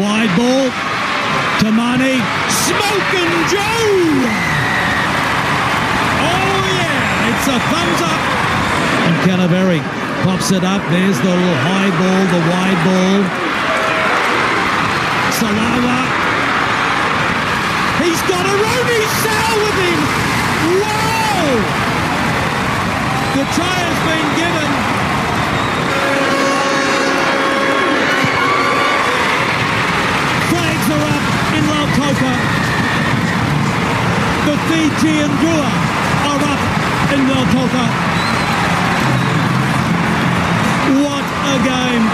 Wide ball. Tamani. Smoking Joe. Oh, yeah. It's a thumbs up. And Calavery pops it up. There's the little high ball, the wide ball. Salawa. He's got a Romy Sal with him. Wow. The try has been given. The Fijian Drua are up in Lautoka. What a game.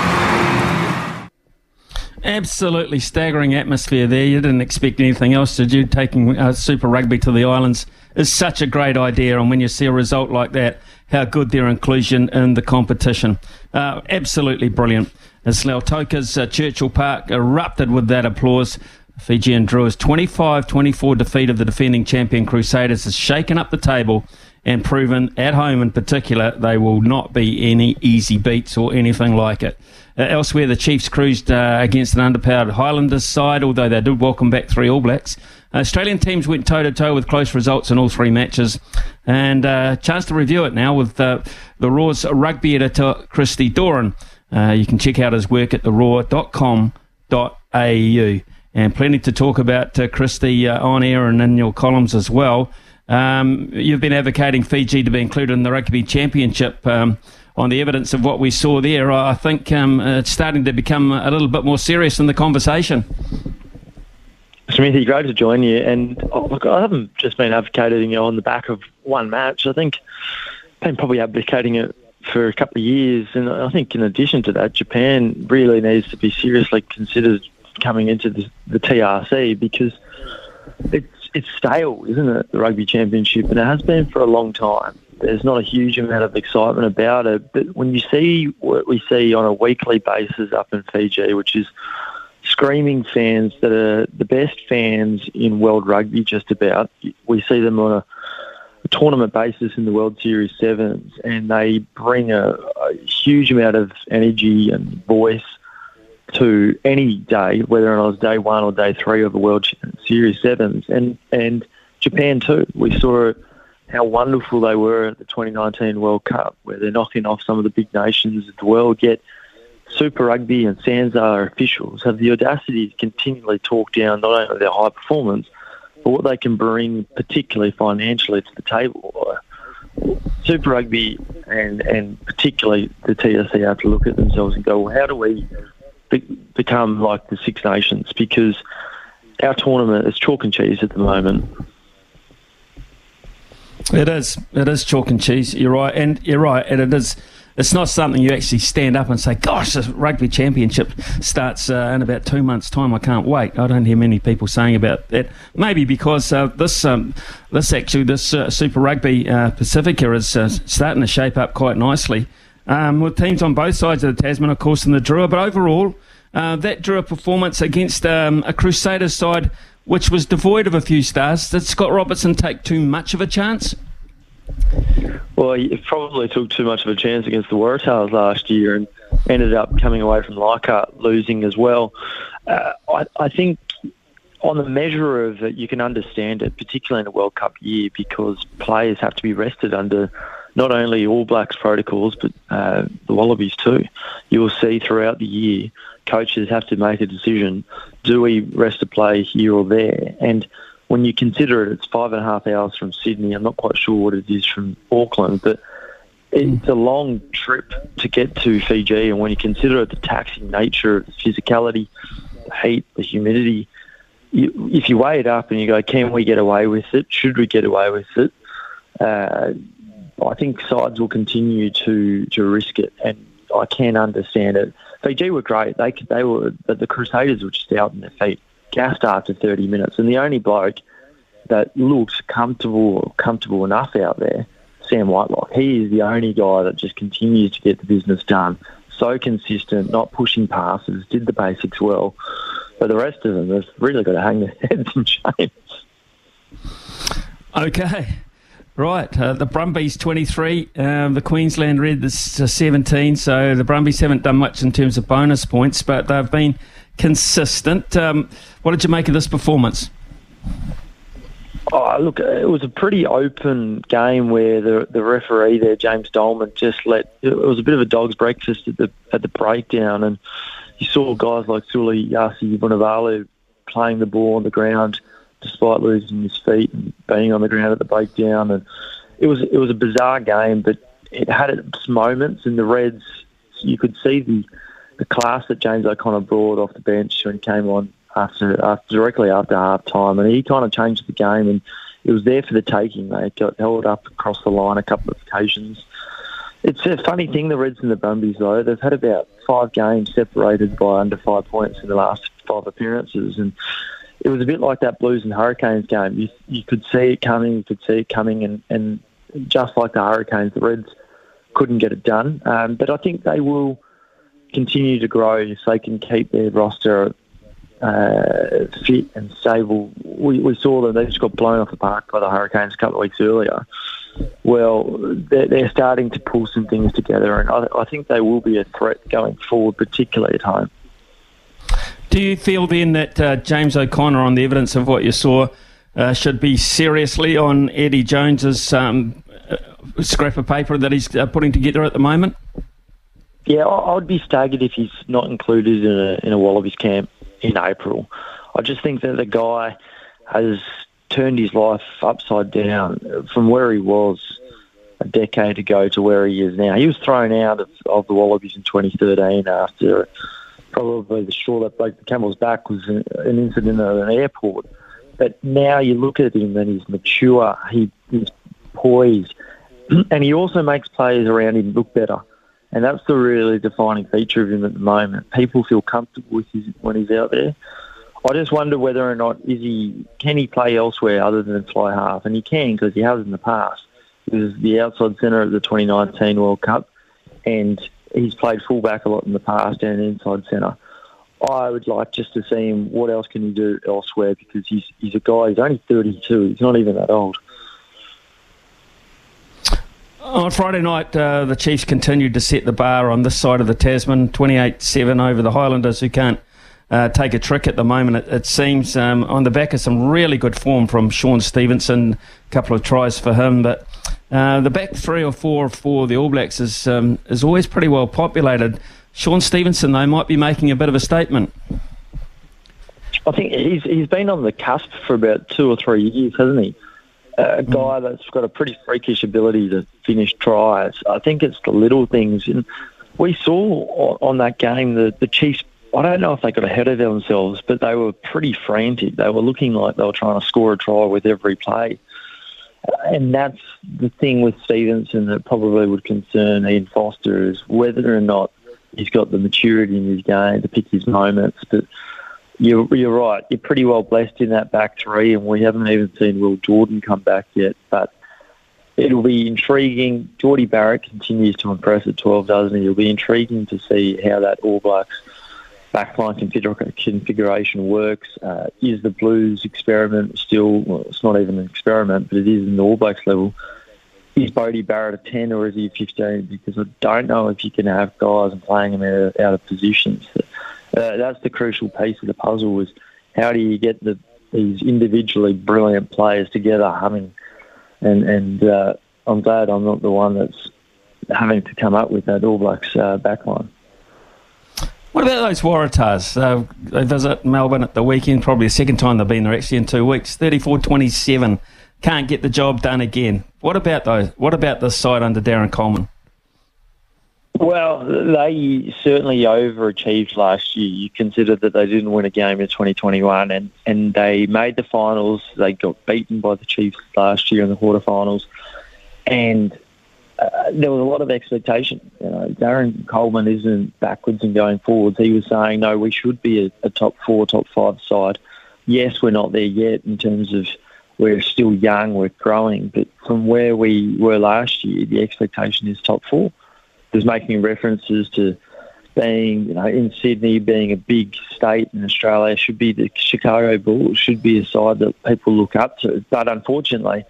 Absolutely staggering atmosphere there. You didn't expect anything else, did you? Taking uh, Super Rugby to the islands is such a great idea, and when you see a result like that, how good their inclusion in the competition. Uh, absolutely brilliant. As Lautoka's uh, Churchill Park erupted with that applause, Fijian Drua 25 24 defeat of the defending champion Crusaders has shaken up the table and proven at home in particular they will not be any easy beats or anything like it. Uh, elsewhere, the Chiefs cruised uh, against an underpowered Highlanders side, although they did welcome back three All Blacks. Australian teams went toe to toe with close results in all three matches. And uh, chance to review it now with uh, the Roar's rugby editor, Christy Doran. Uh, you can check out his work at theroar.com.au and plenty to talk about, uh, Christy, uh, on air and in your columns as well. Um, you've been advocating Fiji to be included in the Rugby Championship. Um, on the evidence of what we saw there, I think um, it's starting to become a little bit more serious in the conversation. Smithy, great to join you. And oh, look, I haven't just been advocating you on the back of one match. I think I've been probably advocating it for a couple of years. And I think in addition to that, Japan really needs to be seriously considered coming into the, the TRC because it's it's stale, isn't it? The rugby championship, and it has been for a long time. There's not a huge amount of excitement about it, but when you see what we see on a weekly basis up in Fiji, which is screaming fans that are the best fans in world rugby, just about. We see them on a, tournament basis in the World Series Sevens, and they bring a, a huge amount of energy and voice to any day, whether it was day one or day three of the World Series Sevens, and and Japan too. We saw how wonderful they were at the 2019 World Cup, where they're knocking off some of the big nations of the world. Yet Super Rugby and SANZAAR officials have the audacity to continually talk down not only their high performance, but what they can bring, particularly financially, to the table. Super Rugby and and particularly the TRC have to look at themselves and go, well, how do we become like the Six Nations because our tournament is chalk and cheese at the moment. It is. It is chalk and cheese. You're right, and you're right, and it is. It's not something you actually stand up and say, "Gosh, the rugby championship starts uh, in about two months' time. I can't wait." I don't hear many people saying about that. Maybe because uh, this, um, this actually, this uh, Super Rugby uh, Pacifica is uh, starting to shape up quite nicely um, with teams on both sides of the Tasman, of course, in the Drua. But overall, uh, that Drua performance against um, a Crusaders side which was devoid of a few stars, did Scott Robertson take too much of a chance? Well, he probably took too much of a chance against the Waratahs last year and ended up coming away from Leichhardt losing as well. Uh, I, I think on the measure of it, you can understand it, particularly in a World Cup year, because players have to be rested under not only All Blacks protocols, but uh, the Wallabies too. You will see throughout the year, coaches have to make a decision: do we rest a play here or there? And when you consider it, it's five and a half hours from Sydney. I'm not quite sure what it is from Auckland, but it's a long trip to get to Fiji. And when you consider the taxing nature, the physicality, the heat, the humidity, if you weigh it up and you go, can we get away with it? Should we get away with it? Uh, I think sides will continue to, to risk it. And I can understand it. Fiji were great. They they were, but the Crusaders were just out in their feet, gassed after 30 minutes, and the only bloke that looked comfortable comfortable enough out there, Sam Whitelock. He is the only guy that just continues to get the business done. So consistent, not pushing passes, did the basics well. But the rest of them have really got to hang their heads in shame. Okay. Right, uh, the Brumbies 23, um, the Queensland Red is uh, 17, so the Brumbies haven't done much in terms of bonus points, but they've been consistent. Um, what did you make of this performance? Oh, look, it was a pretty open game where the the referee there, James Doleman, just let it was a bit of a dog's breakfast at the at the breakdown, and you saw guys like Suliasi Vunivalu playing the ball on the ground despite losing his feet and being on the ground at the breakdown, and it was it was a bizarre game, but it had its moments, and the Reds you could see the the class that James O'Connor brought off the bench when he came on after, after directly after half time, and he kind of changed the game, and it was there for the taking. They got held up across the line a couple of occasions. It's a funny thing, the Reds and the Brumbies, though. They've had about five games separated by under five points in the last five appearances, and it was a bit like that Blues and Hurricanes game. You, you could see it coming, you could see it coming, and, and just like the Hurricanes, the Reds couldn't get it done. Um, but I think they will continue to grow if they can keep their roster uh, fit and stable. We, we saw them; they just got blown off the park by the Hurricanes a couple of weeks earlier. Well, they're, they're starting to pull some things together, and I, I think they will be a threat going forward, particularly at home. Do you feel then that uh, James O'Connor, on the evidence of what you saw, uh, should be seriously on Eddie Jones's um, uh, scrap of paper that he's uh, putting together at the moment? Yeah, I would be staggered if he's not included in a in a Wallabies camp in April. I just think that the guy has turned his life upside down from where he was a decade ago to where he is now. He was thrown out of, of the Wallabies in 2013 after probably the straw that broke the camel's back was an, incident at an airport. But now you look at him and he's mature, he, he's poised, and he also makes players around him look better. And that's the really defining feature of him at the moment. People feel comfortable with his, when he's out there. I just wonder whether or not is he can he play elsewhere other than fly half, and he can because he has in the past. He was the outside centre at the 2019 World Cup, and he's played fullback a lot in the past and inside centre. I would like just to see him. What else can he do elsewhere? Because he's he's a guy. He's only 32. He's not even that old. On Friday night, uh, the Chiefs continued to set the bar on this side of the Tasman, 28 7 over the Highlanders, who can't uh, take a trick at the moment. It, it seems um, on the back of some really good form from Shaun Stevenson, a couple of tries for him. But uh, the back three or four for the All Blacks is, um, is always pretty well populated. Shaun Stevenson, though, might be making a bit of a statement. I think he's he's been on the cusp for about two or three years, hasn't he? a mm. guy that's got a pretty freakish ability to finish tries. I think it's the little things. And we saw on that game the, the Chiefs, I don't know if they got ahead of themselves, but they were pretty frantic. They were looking like they were trying to score a try with every play. And that's the thing with Stevenson that probably would concern Ian Foster is whether or not he's got the maturity in his game to pick his moments. But you're, you're right. You're pretty well blessed in that back three, and we haven't even seen Will Jordan come back yet. But it'll be intriguing. Jordie Barrett continues to impress at 12, doesn't he? It'll be intriguing to see how that All Blacks backline configuration works. Uh, is the Blues experiment still, well, it's not even an experiment, but it is in the All Blacks level. Is Bodie Barrett a 10 or is he a 15? Because I don't know if you can have guys playing them out, out of positions uh, that's the crucial piece of the puzzle was how do you get the, these individually brilliant players together humming and and uh, I'm glad I'm not the one that's having to come up with that All Blacks uh, backline. What about those Waratahs? Uh, they visit Melbourne at the weekend, probably the second time they've been there actually in two weeks. 34-27, can't get the job done again. What about those? What about this side under Darren Coleman? Well, they certainly overachieved last year. You consider that they didn't win a game in 2021 and, and they made the finals. They got beaten by the Chiefs last year in the quarterfinals. And uh, there was a lot of expectation. You know, Darren Coleman isn't backwards and going forwards. He was saying, no, we should be a, a top four, top five side. Yes, we're not there yet in terms of we're still young, we're growing, but from where we were last year, the expectation is top four. He was making references to being, you know, in Sydney, being a big state in Australia, should be the Chicago Bulls, should be a side that people look up to. But unfortunately,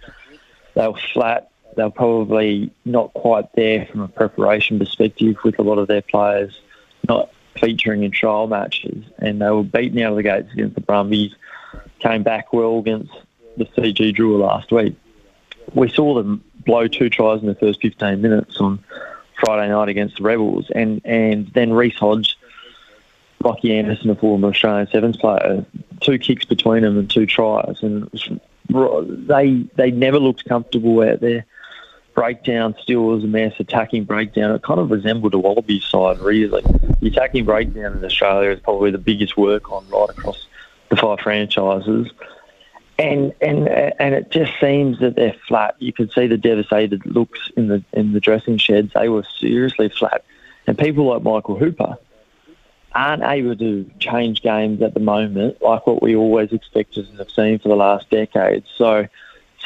they were flat they're probably not quite there from a preparation perspective with a lot of their players not featuring in trial matches. And they were beaten out of the gates against the Brumbies, came back well against the Fiji Drua last week. We saw them blow two tries in the first 15 minutes on Friday night against the Rebels, and, and then Reece Hodge, Lachie Anderson, a former Australian Sevens player, two kicks between them and two tries, and they they never looked comfortable out there breakdown still was a mass attacking breakdown. It kind of resembled a Wallaby side, really. The attacking breakdown in Australia is probably the biggest work on right across the five franchises. And and and it just seems that they're flat. You could see the devastated looks in the in the dressing sheds. They were seriously flat. And people like Michael Hooper aren't able to change games at the moment like what we always expected and have seen for the last decade. So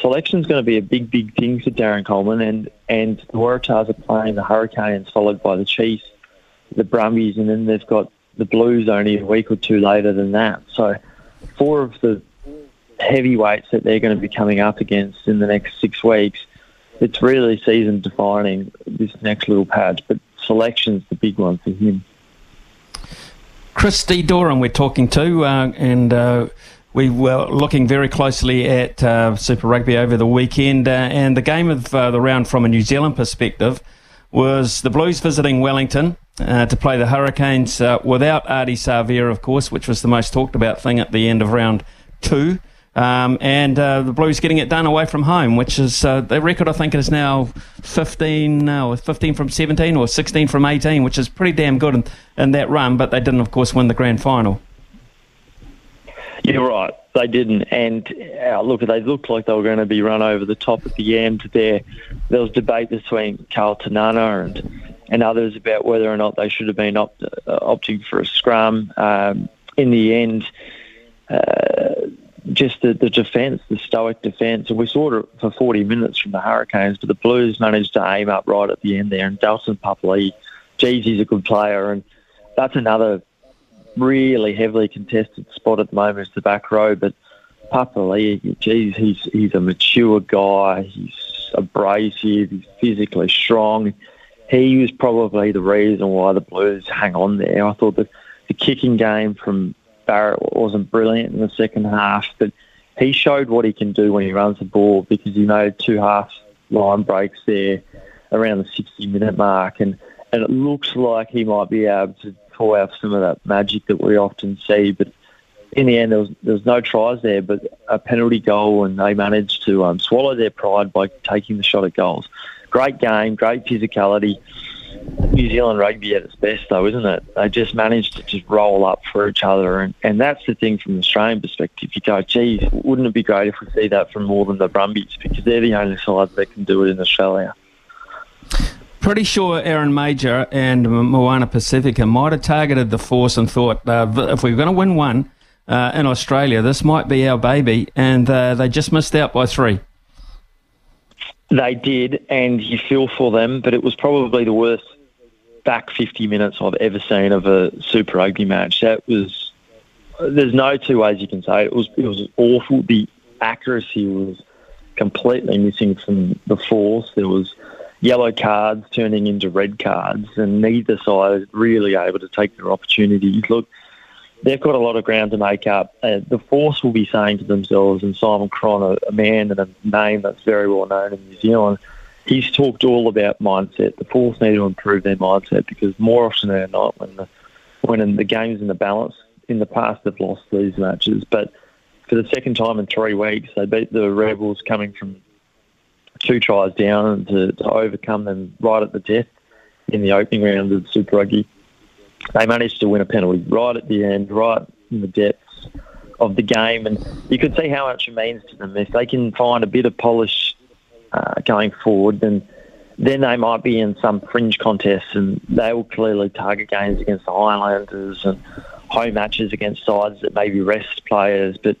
selection is going to be a big, big thing for Darren Coleman, and and the Waratahs are playing the Hurricanes, followed by the Chiefs, the Brumbies, and then they've got the Blues only a week or two later than that. So, four of the heavyweights that they're going to be coming up against in the next six weeks, it's really season defining this next little patch. But selection's the big one for him. Christy Doran, we're talking to, uh, and. Uh, we were looking very closely at uh, Super Rugby over the weekend, uh, and the game of uh, the round from a New Zealand perspective was the Blues visiting Wellington uh, to play the Hurricanes uh, without Ardie Savea, of course, which was the most talked about thing at the end of round two. Um, and uh, the Blues getting it done away from home, which is uh, the record. I think is now 15, uh, 15 from 17 or 16 from 18, which is pretty damn good in, in that run. But they didn't, of course, win the grand final. You're right. They didn't, and uh, look, they looked like they were going to be run over the top at the end. There, there was debate between Karl Tenana and and others about whether or not they should have been opt, uh, opting for a scrum. Um, in the end, uh, just the, the defence, the stoic defence, and we saw it for 40 minutes from the Hurricanes, but the Blues managed to aim up right at the end there. And Dalton Papali'i, geez, he's a good player, and that's another really heavily contested spot at the moment is the back row. But Papali'i, geez, he's he's a mature guy. He's abrasive. He's physically strong. He was probably the reason why the Blues hang on there. I thought that the kicking game from Barrett wasn't brilliant in the second half, but he showed what he can do when he runs the ball because he made two half line breaks there around the 60 minute mark and and it looks like he might be able to pull out some of that magic that we often see. But in the end, there was there was no tries there, but a penalty goal, and they managed to um, swallow their pride by taking the shot at goals. Great game, great physicality. New Zealand rugby at its best, though, isn't it? They just managed to just roll up for each other, and, and that's the thing from the Australian perspective. You go, geez, wouldn't it be great if we see that from more than the Brumbies because they're the only side that can do it in Australia pretty sure Aaron Mauger and Moana Pacifica might have targeted the force and thought, uh, if we're going to win one uh, in Australia, this might be our baby, and uh, they just missed out by three. They did, and you feel for them, but it was probably the worst back 50 minutes I've ever seen of a Super Rugby match. That was, there's no two ways you can say it. It was, it was awful. The accuracy was completely missing from the force. There was yellow cards turning into red cards, and neither side really able to take their opportunities. Look, they've got a lot of ground to make up. Uh, the Force will be saying to themselves, and Simon Cron, a, a man and a name that's very well known in New Zealand, he's talked all about mindset. The Force need to improve their mindset because more often than not, when the when the game's in the balance, in the past they've lost these matches, but for the second time in three weeks, they beat the Rebels coming from two tries down to, to overcome them right at the death in the opening round of the Super Rugby. They managed to win a penalty right at the end, right in the depths of the game, and you could see how much it means to them if they can find a bit of polish uh, going forward. Then then they might be in some fringe contests, and they will clearly target games against the Highlanders and home matches against sides that maybe rest players, but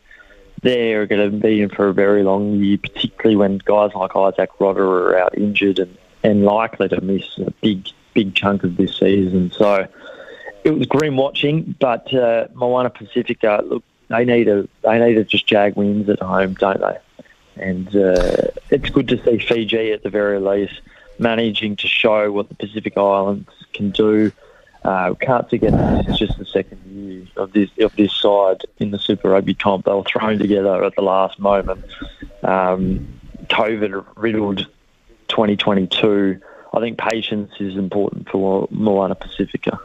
they're going to be in for a very long year, particularly when guys like Izack Rodda are out injured and, and likely to miss a big, big chunk of this season. So it was grim watching, but uh, Moana Pacifica, look, they need a they need to just jag wins at home, don't they? And uh, it's good to see Fiji at the very least managing to show what the Pacific Islands can do. Uh, can't forget this is just the second year of this of this side in the Super Rugby comp. They were thrown together at the last moment. Um, COVID riddled 2022. I think patience is important for Moana Pacifica.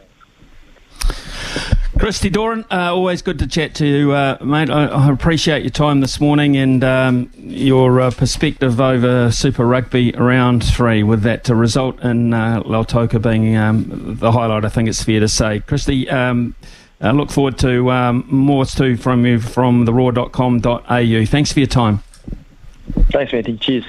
Christy Doran, uh, always good to chat to you, uh, mate. I, I, appreciate your time this morning and um, your uh, perspective over Super Rugby round three, with that result in uh, Lautoka being um, the highlight. I think it's fair to say, Christy. Um, I look forward to um, more too from you from the roar.com.au. Thanks for your time. Thanks, Matthew. Cheers.